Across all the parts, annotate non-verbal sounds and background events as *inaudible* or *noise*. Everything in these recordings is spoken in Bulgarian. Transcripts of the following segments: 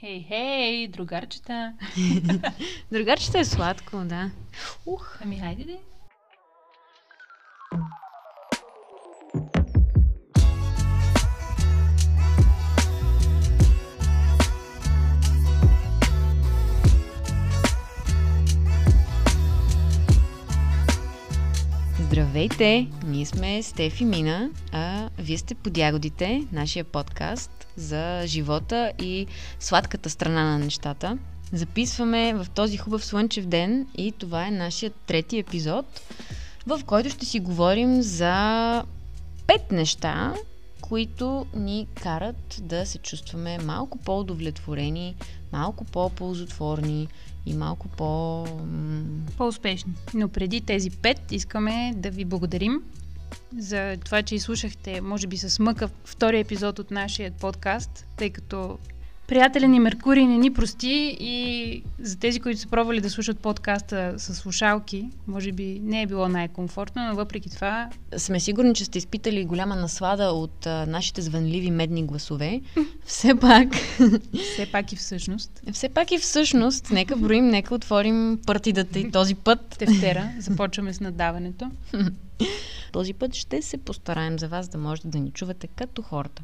Хей, хей, другарчета. *laughs* другарчета е сладко, да. Ух. Ами хайде де. Здравейте! Ние сме Стефи Мина, а вие сте под ягодите, нашия подкаст за живота и сладката страна на нещата. Записваме в този хубав слънчев ден и това е нашия трети епизод, в който ще си говорим за пет неща, които ни карат да се чувстваме малко по-удовлетворени, малко по-ползотворни, и малко по... По-успешни. Но преди тези пет искаме да ви благодарим за това, че изслушахте, може би с мъка, втория епизод от нашия подкаст, тъй като приятеля ни Меркурий не ни прости и за тези, които са пробвали да слушат подкаста с слушалки, може би не е било най-комфортно, но въпреки това... Сме сигурни, че сте изпитали голяма наслада от а, нашите звънливи медни гласове. *laughs* Все пак... Все пак и всъщност. Все пак и всъщност. Нека броим, нека отворим партидата и *laughs* този път. Тефтера. Започваме с надаването. *laughs* този път ще се постараем за вас да можете да ни чувате като хората.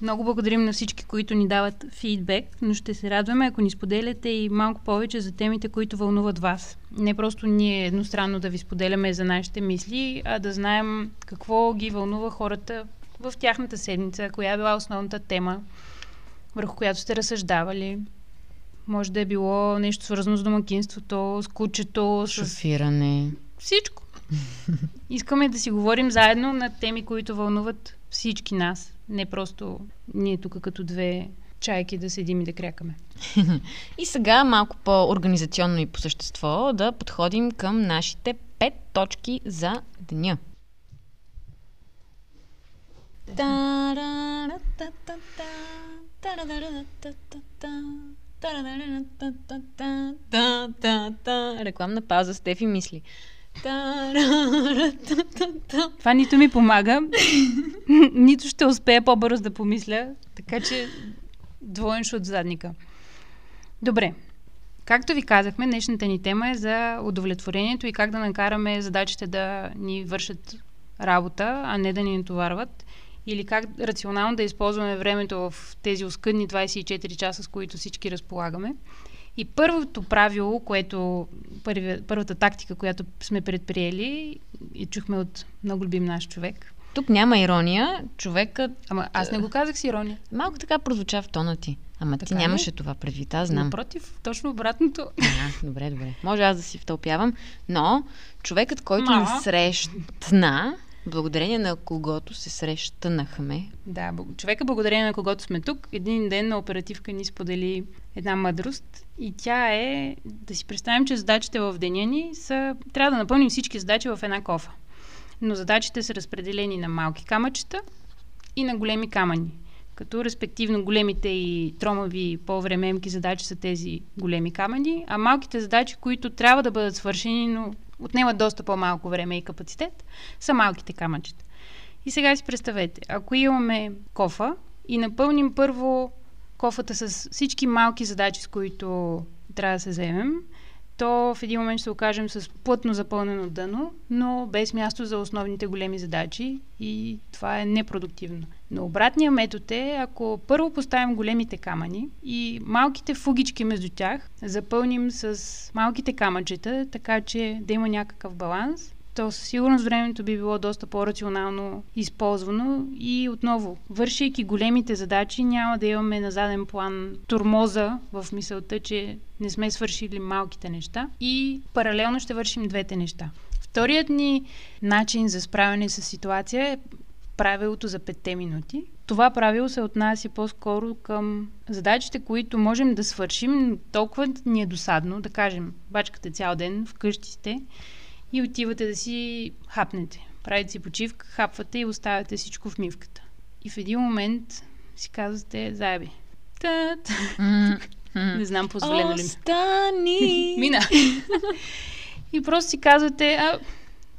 Много благодарим на всички, които ни дават фидбек, но ще се радваме, ако ни споделяте и малко повече за темите, които вълнуват вас. Не просто ние едностранно да ви споделяме за нашите мисли, а да знаем какво ги вълнува хората в тяхната седмица, коя е била основната тема, върху която сте разсъждавали. Може да е било нещо свързано с домакинството, с кучето, с... Шофиране. Всичко. *laughs* Искаме да си говорим заедно на теми, които вълнуват всички нас. Не просто ние тук като две чайки да седим и да крякаме. *laughs* и сега малко по-организационно и по същество да подходим към нашите пет точки за деня. Рекламна пауза Стефи мисли. Това нито ми помага, *laughs* нито ще успея по-бързо да помисля, така че двоен от задника. Добре. Както ви казахме, днешната ни тема е за удовлетворението и как да накараме задачите да ни вършат работа, а не да ни натоварват. Или как рационално да използваме времето в тези оскъдни 24 часа, с които всички разполагаме. И първото правило, което, първи, първата тактика, която сме предприели, и чухме от много любим наш човек. Тук няма ирония. Човекът... Ама аз не го казах с ирония. Малко така прозвуча в тона ти. Ама така ти нямаше ли? това предвид, аз знам. Напротив, точно обратното. А, добре, добре. Може аз да си втълпявам, но човекът, който Мама. ни срещна, Благодарение на когото се срещнахме. Да, човека благодарение на когото сме тук, един ден на оперативка ни сподели една мъдрост и тя е да си представим, че задачите в деня ни са... Трябва да напълним всички задачи в една кофа. Но задачите са разпределени на малки камъчета и на големи камъни. Като респективно големите и тромави по-времемки задачи са тези големи камъни, а малките задачи, които трябва да бъдат свършени, но отнемат доста по-малко време и капацитет, са малките камъчета. И сега си представете, ако имаме кофа и напълним първо кофата с всички малки задачи, с които трябва да се вземем, то в един момент ще се окажем с плътно запълнено дъно, но без място за основните големи задачи и това е непродуктивно. Но обратният метод е, ако първо поставим големите камъни и малките фугички между тях запълним с малките камъчета, така че да има някакъв баланс, то със сигурност времето би било доста по-рационално използвано и отново, вършейки големите задачи, няма да имаме на заден план турмоза в мисълта, че не сме свършили малките неща и паралелно ще вършим двете неща. Вторият ни начин за справяне с ситуация е правилото за петте минути. Това правило се отнася по-скоро към задачите, които можем да свършим, толкова ни е досадно, да кажем, бачкате цял ден, вкъщи сте и отивате да си хапнете. Правите си почивка, хапвате и оставяте всичко в мивката. И в един момент си казвате, заеби. Тът. Не знам, позволено ли ми. Остани! *laughs* Мина. и просто си казвате, а,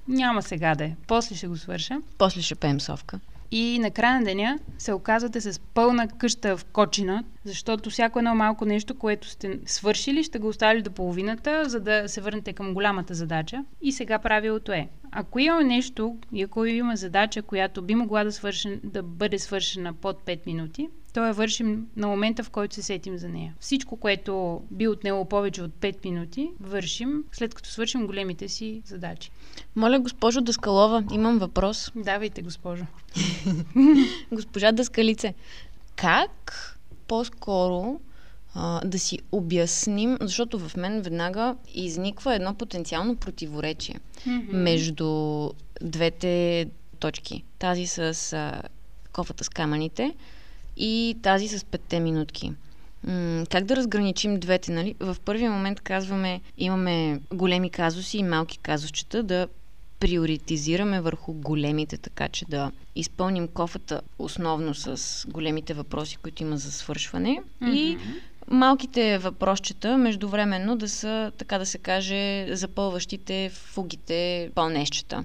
няма сега да е. После ще го свърша. После ще пеем совка. И на края на деня се оказвате с пълна къща в кочина, защото всяко едно малко нещо, което сте свършили, ще го оставили до половината, за да се върнете към голямата задача. И сега правилото е, ако има нещо и ако има задача, която би могла да, свършен, да бъде свършена под 5 минути, то я вършим на момента, в който се сетим за нея. Всичко, което би отнело повече от 5 минути, вършим след като свършим големите си задачи. Моля, госпожо Даскалова, имам въпрос. Давайте, госпожо. *laughs* Госпожа Даскалице, как по-скоро а, да си обясним, защото в мен веднага изниква едно потенциално противоречие mm-hmm. между двете точки. Тази с а, кофата с камъните и тази с петте минутки. М- как да разграничим двете, нали? В първия момент казваме, имаме големи казуси и малки казусчета, да приоритизираме върху големите, така че да изпълним кофата основно с големите въпроси, които има за свършване mm-hmm. и малките въпросчета междувременно да са, така да се каже, запълващите фугите пълнещчета.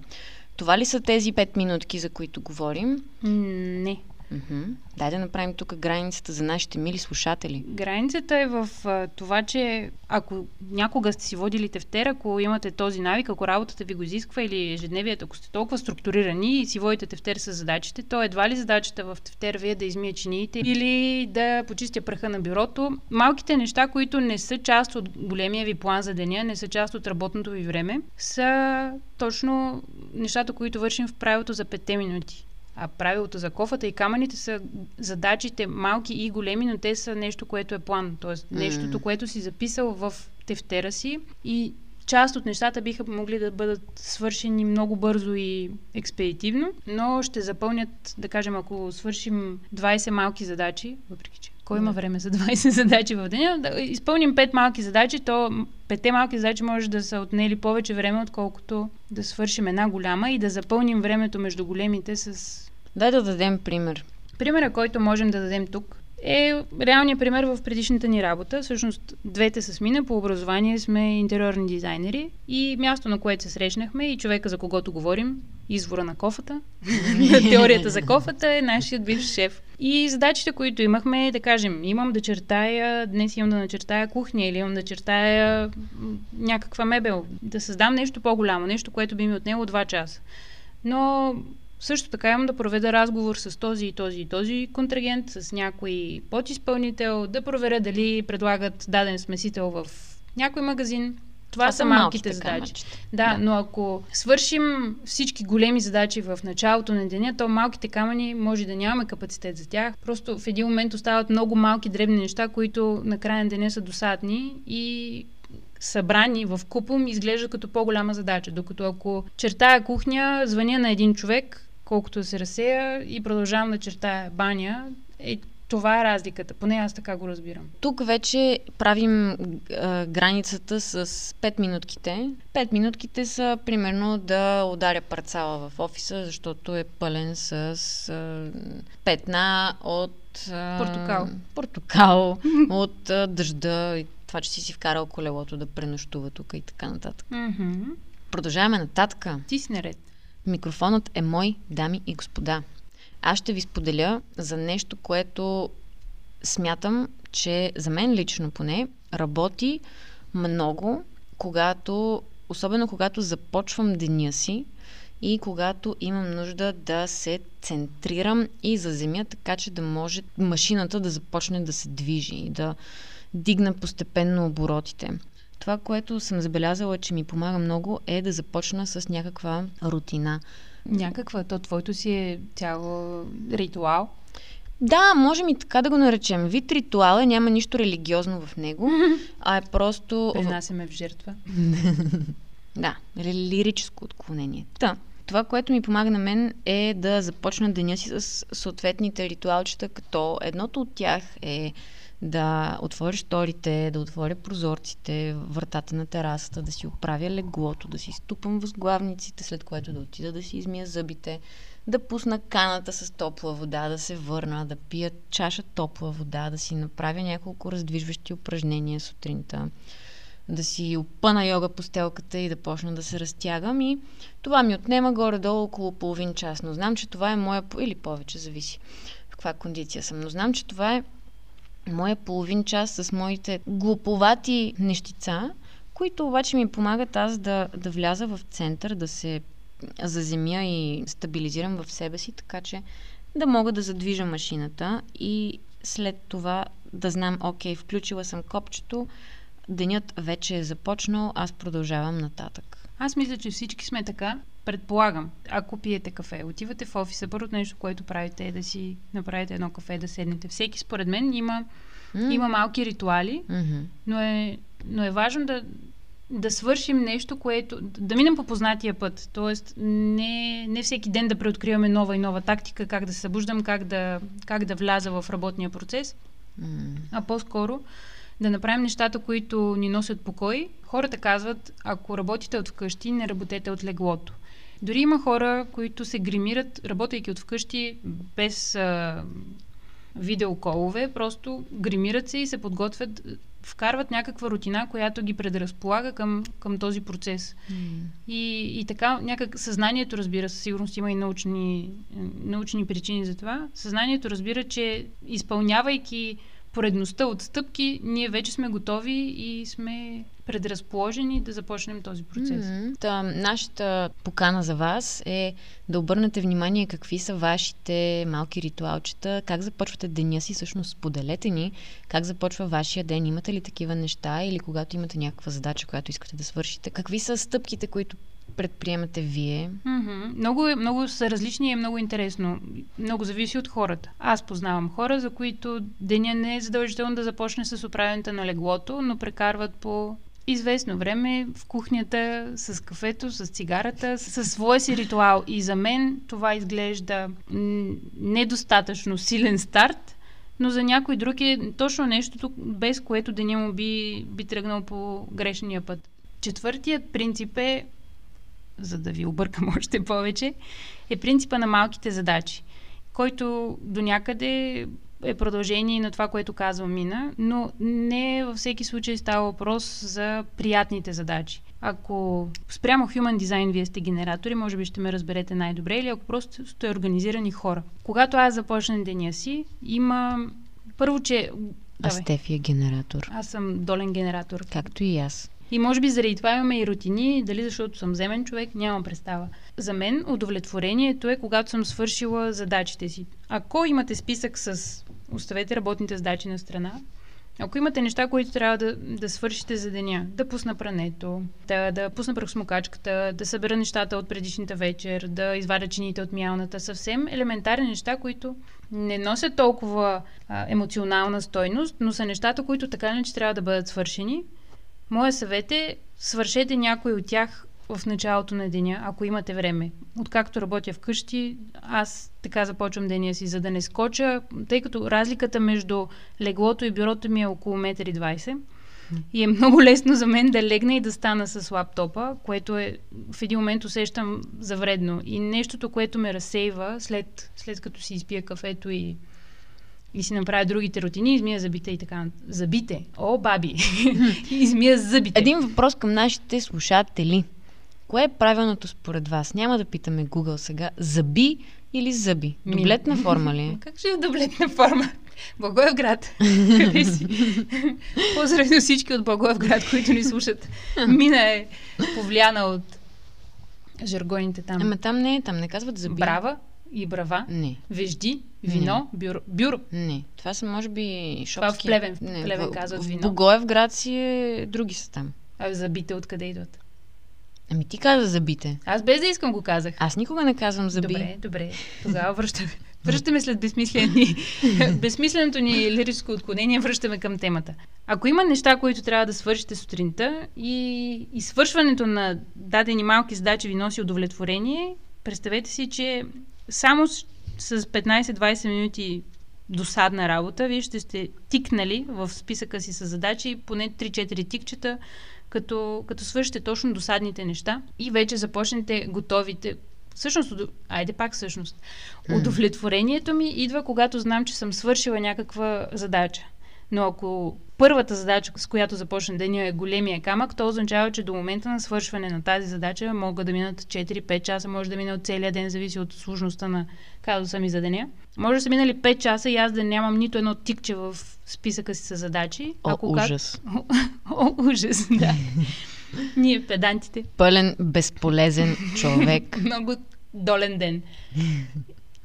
Това ли са тези пет минутки, за които говорим? Не. Mm-hmm. Дай да направим тук границата за нашите мили слушатели. Границата е в а, това, че ако някога сте си водили тефтер, ако имате този навик, ако работата ви го изисква или ежедневието, ако сте толкова структурирани и си водите тефтер с задачите, то едва ли задачата в тефтер ви е да измия чиниите или да почистя праха на бюрото. Малките неща, които не са част от големия ви план за деня, не са част от работното ви време, са точно нещата, които вършим в правилото за 5 минути. А правилото за кофата и камъните са задачите малки и големи, но те са нещо, което е план. Тоест нещото, което си записал в тефтера си. И част от нещата биха могли да бъдат свършени много бързо и експедитивно, но ще запълнят, да кажем, ако свършим 20 малки задачи, въпреки че кой има време за 20 *laughs* задачи в деня, да изпълним 5 малки задачи, то 5 малки задачи може да са отнели повече време, отколкото да свършим една голяма и да запълним времето между големите с Дай да дадем пример. Примера, който можем да дадем тук, е реалният пример в предишната ни работа. Всъщност, двете с Мина по образование сме интериорни дизайнери и място, на което се срещнахме и човека, за когото говорим, извора на кофата, *laughs* теорията за кофата е нашият бивш шеф. И задачите, които имахме, да кажем, имам да чертая, днес имам да начертая кухня или имам да чертая някаква мебел, да създам нещо по-голямо, нещо, което би ми отнело 2 часа. Но също така имам да проведа разговор с този и този и този контрагент, с някой подизпълнител, да проверя дали предлагат даден смесител в някой магазин. Това, Това са малките задачи. Да, да, но ако свършим всички големи задачи в началото на деня, то малките камъни може да нямаме капацитет за тях. Просто в един момент остават много малки дребни неща, които на края на деня са досадни и събрани в купом изглежда като по-голяма задача. Докато ако чертая кухня, звъня на един човек, колкото да се разсея и продължавам да чертая баня. Е, това е разликата, поне аз така го разбирам. Тук вече правим а, границата с 5 минутките. 5 минутките са примерно да ударя парцала в офиса, защото е пълен с а, петна от... А, портокал. Портокал, *laughs* от а, дъжда и това, че си си вкарал колелото да пренощува тук и така нататък. Mm-hmm. Продължаваме нататък. Ти си наред. Микрофонът е мой, дами и господа. Аз ще ви споделя за нещо, което смятам, че за мен лично поне работи много, когато, особено когато започвам деня си и когато имам нужда да се центрирам и заземя, така че да може машината да започне да се движи и да дигна постепенно оборотите. Това, което съм забелязала, че ми помага много, е да започна с някаква рутина. Някаква, то твоето си е цяло ритуал. Да, можем и така да го наречем. Вид ритуал е, няма нищо религиозно в него, а е просто... Принасяме в жертва. *laughs* да, лирическо отклонение. Та, това, което ми помага на мен е да започна деня си с съответните ритуалчета, като едното от тях е да отворя шторите, да отворя прозорците, вратата на терасата, да си оправя леглото, да си ступам възглавниците, след което да отида да си измия зъбите, да пусна каната с топла вода, да се върна, да пия чаша топла вода, да си направя няколко раздвижващи упражнения сутринта. да си опъна йога по стелката и да почна да се разтягам и това ми отнема горе-долу около половин час. Но знам, че това е моя, или повече, зависи в каква кондиция съм, но знам, че това е моя половин час с моите глуповати нещица, които обаче ми помагат аз да, да вляза в център, да се заземя и стабилизирам в себе си, така че да мога да задвижа машината и след това да знам, окей, включила съм копчето, денят вече е започнал, аз продължавам нататък. Аз мисля, че всички сме така. Предполагам, ако пиете кафе, отивате в офиса, първото нещо, което правите е да си направите едно кафе, да седнете. Всеки, според мен, има, mm. има малки ритуали, mm-hmm. но, е, но е важно да, да свършим нещо, което... да минем по познатия път. Тоест, не, не всеки ден да преоткриваме нова и нова тактика, как да се събуждам, как да, как да вляза в работния процес, mm. а по-скоро да направим нещата, които ни носят покой. Хората казват, ако работите от вкъщи, не работете от леглото. Дори има хора, които се гримират, работейки от вкъщи, без а, видеоколове, просто гримират се и се подготвят, вкарват някаква рутина, която ги предразполага към, към този процес. Mm. И, и така, някак съзнанието разбира, със сигурност има и научни, научни причини за това. Съзнанието разбира, че изпълнявайки поредността от стъпки, ние вече сме готови и сме предразположени да започнем този процес. Mm-hmm. Та, нашата покана за вас е да обърнете внимание какви са вашите малки ритуалчета, как започвате деня си, всъщност споделете ни как започва вашия ден, имате ли такива неща или когато имате някаква задача, която искате да свършите, какви са стъпките, които предприемате вие? Mm-hmm. Много, е, много са различни и е много интересно. Много зависи от хората. Аз познавам хора, за които деня не е задължително да започне с оправянето на леглото, но прекарват по известно време в кухнята с кафето, с цигарата, със своя си ритуал. И за мен това изглежда недостатъчно силен старт, но за някой друг е точно нещото, без което деня му би, би тръгнал по грешния път. Четвъртият принцип е за да ви объркам *laughs* още повече, е принципа на малките задачи, който до някъде е продължение на това, което казва Мина, но не във всеки случай става въпрос за приятните задачи. Ако спрямо Human Design вие сте генератори, може би ще ме разберете най-добре, или ако просто сте организирани хора. Когато аз започна деня си, има първо, че... А Стефи е генератор. Аз съм долен генератор. Както и аз. И може би заради това имаме и рутини, дали защото съм земен човек, нямам представа. За мен удовлетворението е когато съм свършила задачите си. Ако имате списък с оставете работните задачи на страна, ако имате неща, които трябва да, да свършите за деня, да пусна прането, да, да пусна прахосмокачката, да събера нещата от предишната вечер, да извадя чините от мялната, съвсем елементарни неща, които не носят толкова а, емоционална стойност, но са нещата, които така иначе трябва да бъдат свършени Моя съвет е, свършете някой от тях в началото на деня, ако имате време. Откакто работя вкъщи, аз така започвам деня си, за да не скоча, тъй като разликата между леглото и бюрото ми е около 1,20 м. И е много лесно за мен да легна и да стана с лаптопа, което е в един момент усещам за вредно. И нещото, което ме разсейва след, след като си изпия кафето и и си направя другите рутини, измия зъбите и така. Зъбите. О, баби! *laughs* измия зъбите. Един въпрос към нашите слушатели. Кое е правилното според вас? Няма да питаме Google сега. Зъби или зъби? Дублетна форма ли е? *laughs* Как ще е дублетна форма? Благоевград. *laughs* Къде си? Поздрави на всички от Благоевград, които ни слушат. Мина е повлияна от жаргоните там. Ама там не е, там не казват зъби. Брава? И брава, не. вежди, вино, не. бюро. бюро. Не, това са може би шопски. Това в Плевен, в Плевен казват вино. В Богоев град си е, други са там. А забите откъде идват? Ами ти каза забите. Аз без да искам го казах. Аз никога не казвам заби. Добре, добре. Тогава връщаме. Връщаме след безсмислени, *laughs* безсмисленото ни лирическо отклонение, връщаме към темата. Ако има неща, които трябва да свършите сутринта и, и свършването на дадени малки задачи ви носи удовлетворение, представете си, че само с, с 15-20 минути досадна работа, вие ще сте тикнали в списъка си с задачи поне 3-4 тикчета, като, като свършите точно досадните неща и вече започнете готовите. Всъщност, айде пак всъщност. Удовлетворението ми идва, когато знам, че съм свършила някаква задача. Но ако първата задача, с която започне деня е големия камък, то означава, че до момента на свършване на тази задача могат да минат 4-5 часа, може да мине от целия ден, зависи от сложността на казуса ми за деня. Може да са минали 5 часа и аз да нямам нито едно тикче в списъка си с задачи. О, ако ужас. Как... *laughs* О, ужас, да. Ние педантите. Пълен, безполезен човек. *laughs* Много долен ден.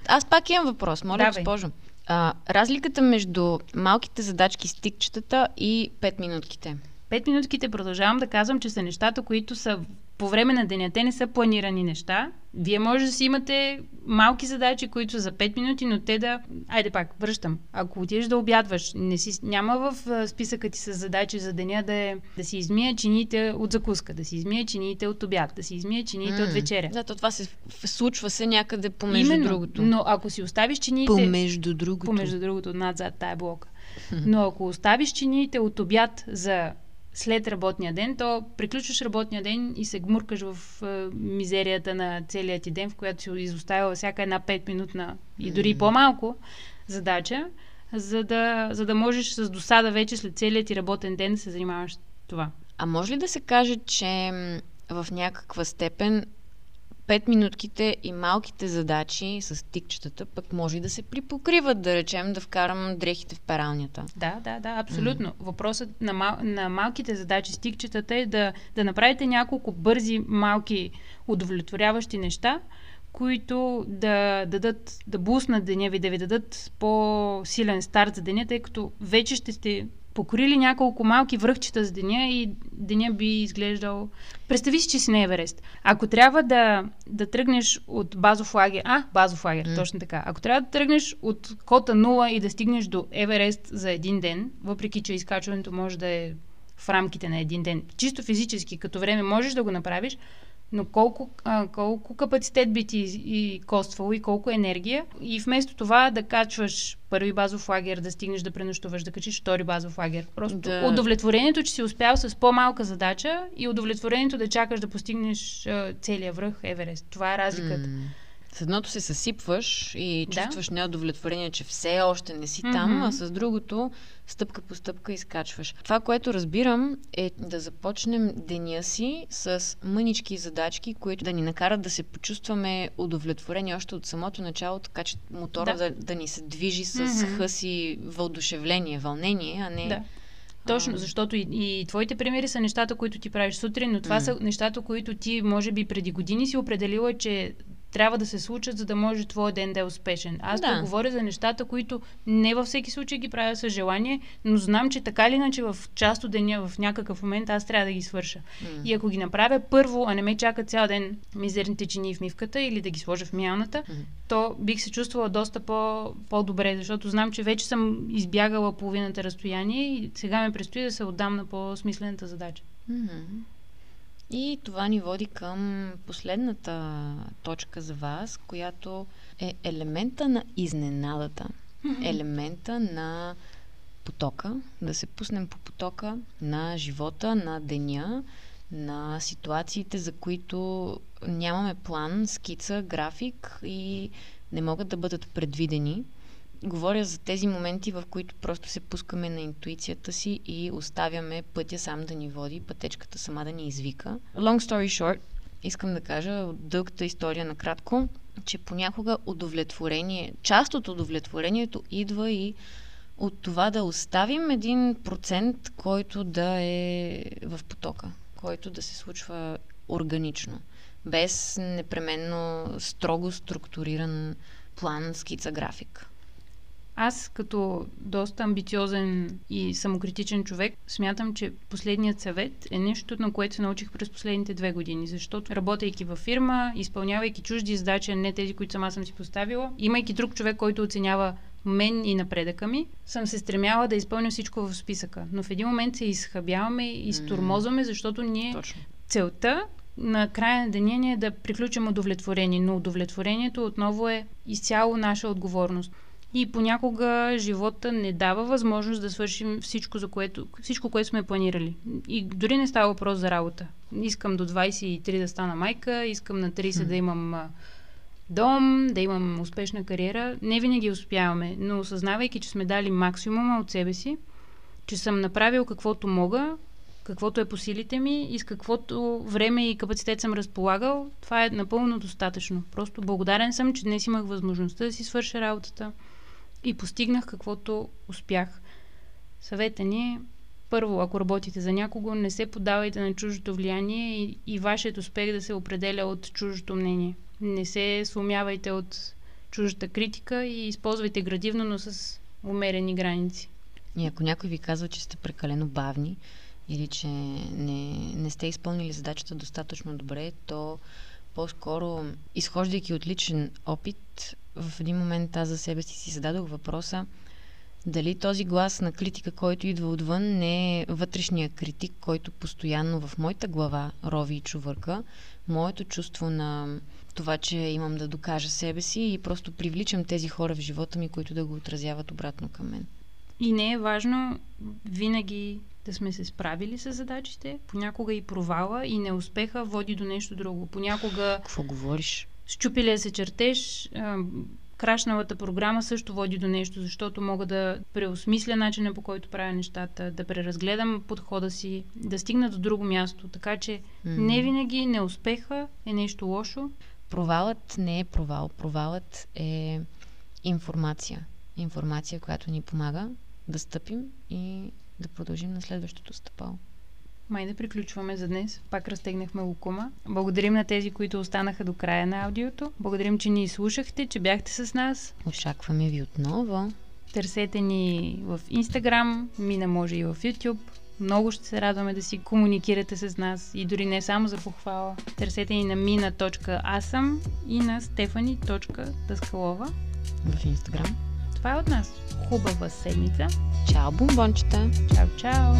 Аз пак имам въпрос, моля, Давай. госпожо. А, разликата между малките задачки с тикчетата и 5 минутките. Пет минутките продължавам да казвам, че са нещата, които са по време на деня. Те не са планирани неща. Вие може да си имате малки задачи, които са за 5 минути, но те да... Айде пак, връщам. Ако отидеш да обядваш, не си... няма в списъка ти с задачи за деня да, е... да си измия чиниите от закуска, да си измия чиниите от обяд, да си измия чиниите mm. от вечеря. Да, то това се случва се някъде помежду Именно, другото. Но ако си оставиш чиниите... Помежду другото. Помежду другото, назад тая блока. Но ако оставиш чиниите от обяд за след работния ден, то приключваш работния ден и се гмуркаш в е, мизерията на целия ти ден, в която си изоставила всяка една 5-минутна и дори mm. по-малко задача, за да, за да можеш с досада вече след целият ти работен ден да се занимаваш с това. А може ли да се каже, че в някаква степен пет минутките и малките задачи с тикчетата пък може и да се припокриват, да речем, да вкарам дрехите в пералнята. Да, да, да, абсолютно. Mm. Въпросът на, мал, на малките задачи с тикчетата е да, да направите няколко бързи, малки, удовлетворяващи неща, които да дадат, да буснат деня ви, да ви дадат по-силен старт за деня, тъй като вече ще сте покорили няколко малки връхчета с деня и деня би изглеждал... Представи си, че си на Еверест. Ако трябва да, да тръгнеш от базов лагер... А, базов лагер, mm. точно така. Ако трябва да тръгнеш от кота 0 и да стигнеш до Еверест за един ден, въпреки че изкачването може да е в рамките на един ден, чисто физически, като време можеш да го направиш, но колко, а, колко капацитет би ти и коствало и колко енергия. И вместо това да качваш първи базов лагер, да стигнеш да пренощуваш, да качиш втори базов лагер. Просто да. удовлетворението, че си успял с по-малка задача и удовлетворението да чакаш да постигнеш а, целия връх Еверест. Това е разликата. Mm. С едното се съсипваш и чувстваш да? неудовлетворение, че все още не си mm-hmm. там, а с другото стъпка по стъпка изкачваш. Това, което разбирам е да започнем деня си с мънички задачки, които да ни накарат да се почувстваме удовлетворени още от самото начало, така че мотора да, да, да ни се движи с mm-hmm. хъс и въодушевление, вълнение, а не... Да. Точно, защото и, и твоите примери са нещата, които ти правиш сутрин, но това mm. са нещата, които ти, може би, преди години си определила, че трябва да се случат, за да може твой ден да е успешен. Аз да. говоря за нещата, които не във всеки случай ги правя с желание, но знам, че така или иначе в част от деня, в някакъв момент аз трябва да ги свърша. Mm. И ако ги направя първо, а не ме чака цял ден мизерните чини в мивката или да ги сложа в мялната, mm. то бих се чувствала доста по- по-добре, защото знам, че вече съм избягала половината разстояние и сега ми предстои да се отдам на по-смислената задача. Mm-hmm. И това ни води към последната точка за вас, която е елемента на изненадата. Елемента на потока, да се пуснем по потока на живота, на деня, на ситуациите, за които нямаме план, скица, график и не могат да бъдат предвидени. Говоря за тези моменти, в които просто се пускаме на интуицията си и оставяме пътя сам да ни води, пътечката сама да ни извика. Long story short, искам да кажа дългата история накратко, че понякога удовлетворение, част от удовлетворението идва и от това да оставим един процент, който да е в потока, който да се случва органично, без непременно строго структуриран план, скица, график. Аз като доста амбициозен и самокритичен човек смятам, че последният съвет е нещо, на което се научих през последните две години, защото работейки във фирма, изпълнявайки чужди задачи, не тези, които сама съм си поставила, имайки друг човек, който оценява мен и напредъка ми, съм се стремяла да изпълня всичко в списъка. Но в един момент се изхабяваме и изтормозваме, защото ние Точно. целта на края на деня ни е да приключим удовлетворение, но удовлетворението отново е изцяло наша отговорност. И понякога живота не дава възможност да свършим всичко, за което, всичко, което сме планирали. И дори не става въпрос за работа. Искам до 23 да стана майка, искам на 30 да имам дом, да имам успешна кариера. Не винаги успяваме, но осъзнавайки, че сме дали максимума от себе си че съм направил каквото мога, каквото е по силите ми и с каквото време и капацитет съм разполагал, това е напълно достатъчно. Просто благодарен съм, че днес имах възможността да си свърша работата и постигнах каквото успях. Съвета ни е първо, ако работите за някого, не се подавайте на чуждото влияние и, и вашият успех да се определя от чуждото мнение. Не се сломявайте от чуждата критика и използвайте градивно, но с умерени граници. И ако някой ви казва, че сте прекалено бавни или че не, не сте изпълнили задачата достатъчно добре, то по-скоро, изхождайки от личен опит, в един момент аз за себе си си зададох въпроса дали този глас на критика, който идва отвън, не е вътрешния критик, който постоянно в моята глава рови и чувърка, моето чувство на това, че имам да докажа себе си и просто привличам тези хора в живота ми, които да го отразяват обратно към мен. И не е важно винаги да сме се справили с задачите. Понякога и провала и неуспеха води до нещо друго. Понякога... Какво говориш? Щупилия се чертеж, крашналата програма също води до нещо, защото мога да преосмисля начина по който правя нещата, да преразгледам подхода си, да стигна до друго място. Така че mm. не винаги неуспеха е нещо лошо. Провалът не е провал. Провалът е информация. Информация, която ни помага да стъпим и да продължим на следващото стъпало. Май да приключваме за днес. Пак разтегнахме лукума. Благодарим на тези, които останаха до края на аудиото. Благодарим, че ни слушахте, че бяхте с нас. Очакваме ви отново. Търсете ни в Instagram, мина може и в YouTube. Много ще се радваме да си комуникирате с нас и дори не само за похвала. Търсете ни на mina.asam и на stefani.daskалова в Instagram. Това е от нас. Хубава седмица. Чао, бомбончета! Чао, чао!